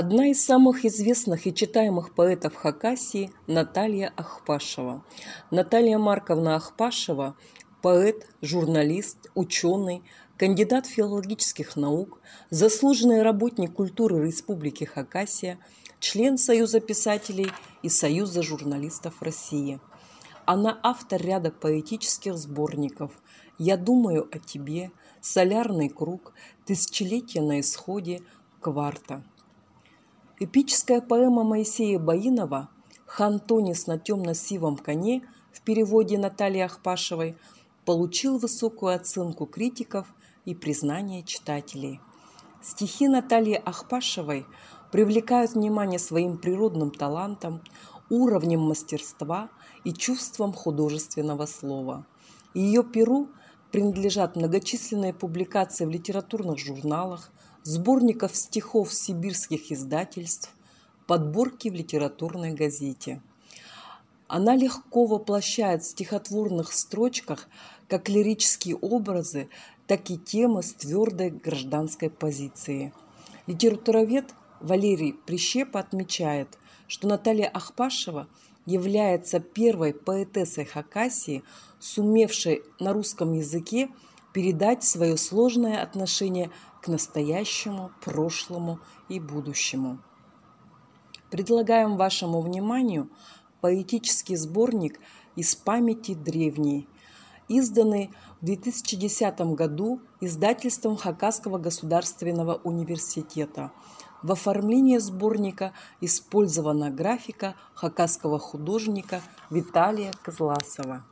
Одна из самых известных и читаемых поэтов Хакасии – Наталья Ахпашева. Наталья Марковна Ахпашева – поэт, журналист, ученый, кандидат филологических наук, заслуженный работник культуры Республики Хакасия, член Союза писателей и Союза журналистов России. Она автор ряда поэтических сборников «Я думаю о тебе», «Солярный круг», «Тысячелетие на исходе», «Кварта». Эпическая поэма Моисея Баинова «Хан Тонис на темно-сивом коне» в переводе Натальи Ахпашевой получил высокую оценку критиков и признание читателей. Стихи Натальи Ахпашевой привлекают внимание своим природным талантом, уровнем мастерства и чувством художественного слова. Ее перу принадлежат многочисленные публикации в литературных журналах, сборников стихов сибирских издательств, подборки в литературной газете. Она легко воплощает в стихотворных строчках как лирические образы, так и темы с твердой гражданской позицией. Литературовед Валерий Прищепа отмечает, что Наталья Ахпашева является первой поэтессой Хакасии, сумевшей на русском языке передать свое сложное отношение к настоящему, прошлому и будущему. Предлагаем вашему вниманию поэтический сборник «Из памяти древней», изданный в 2010 году издательством Хакасского государственного университета. В оформлении сборника использована графика хакасского художника Виталия Козласова.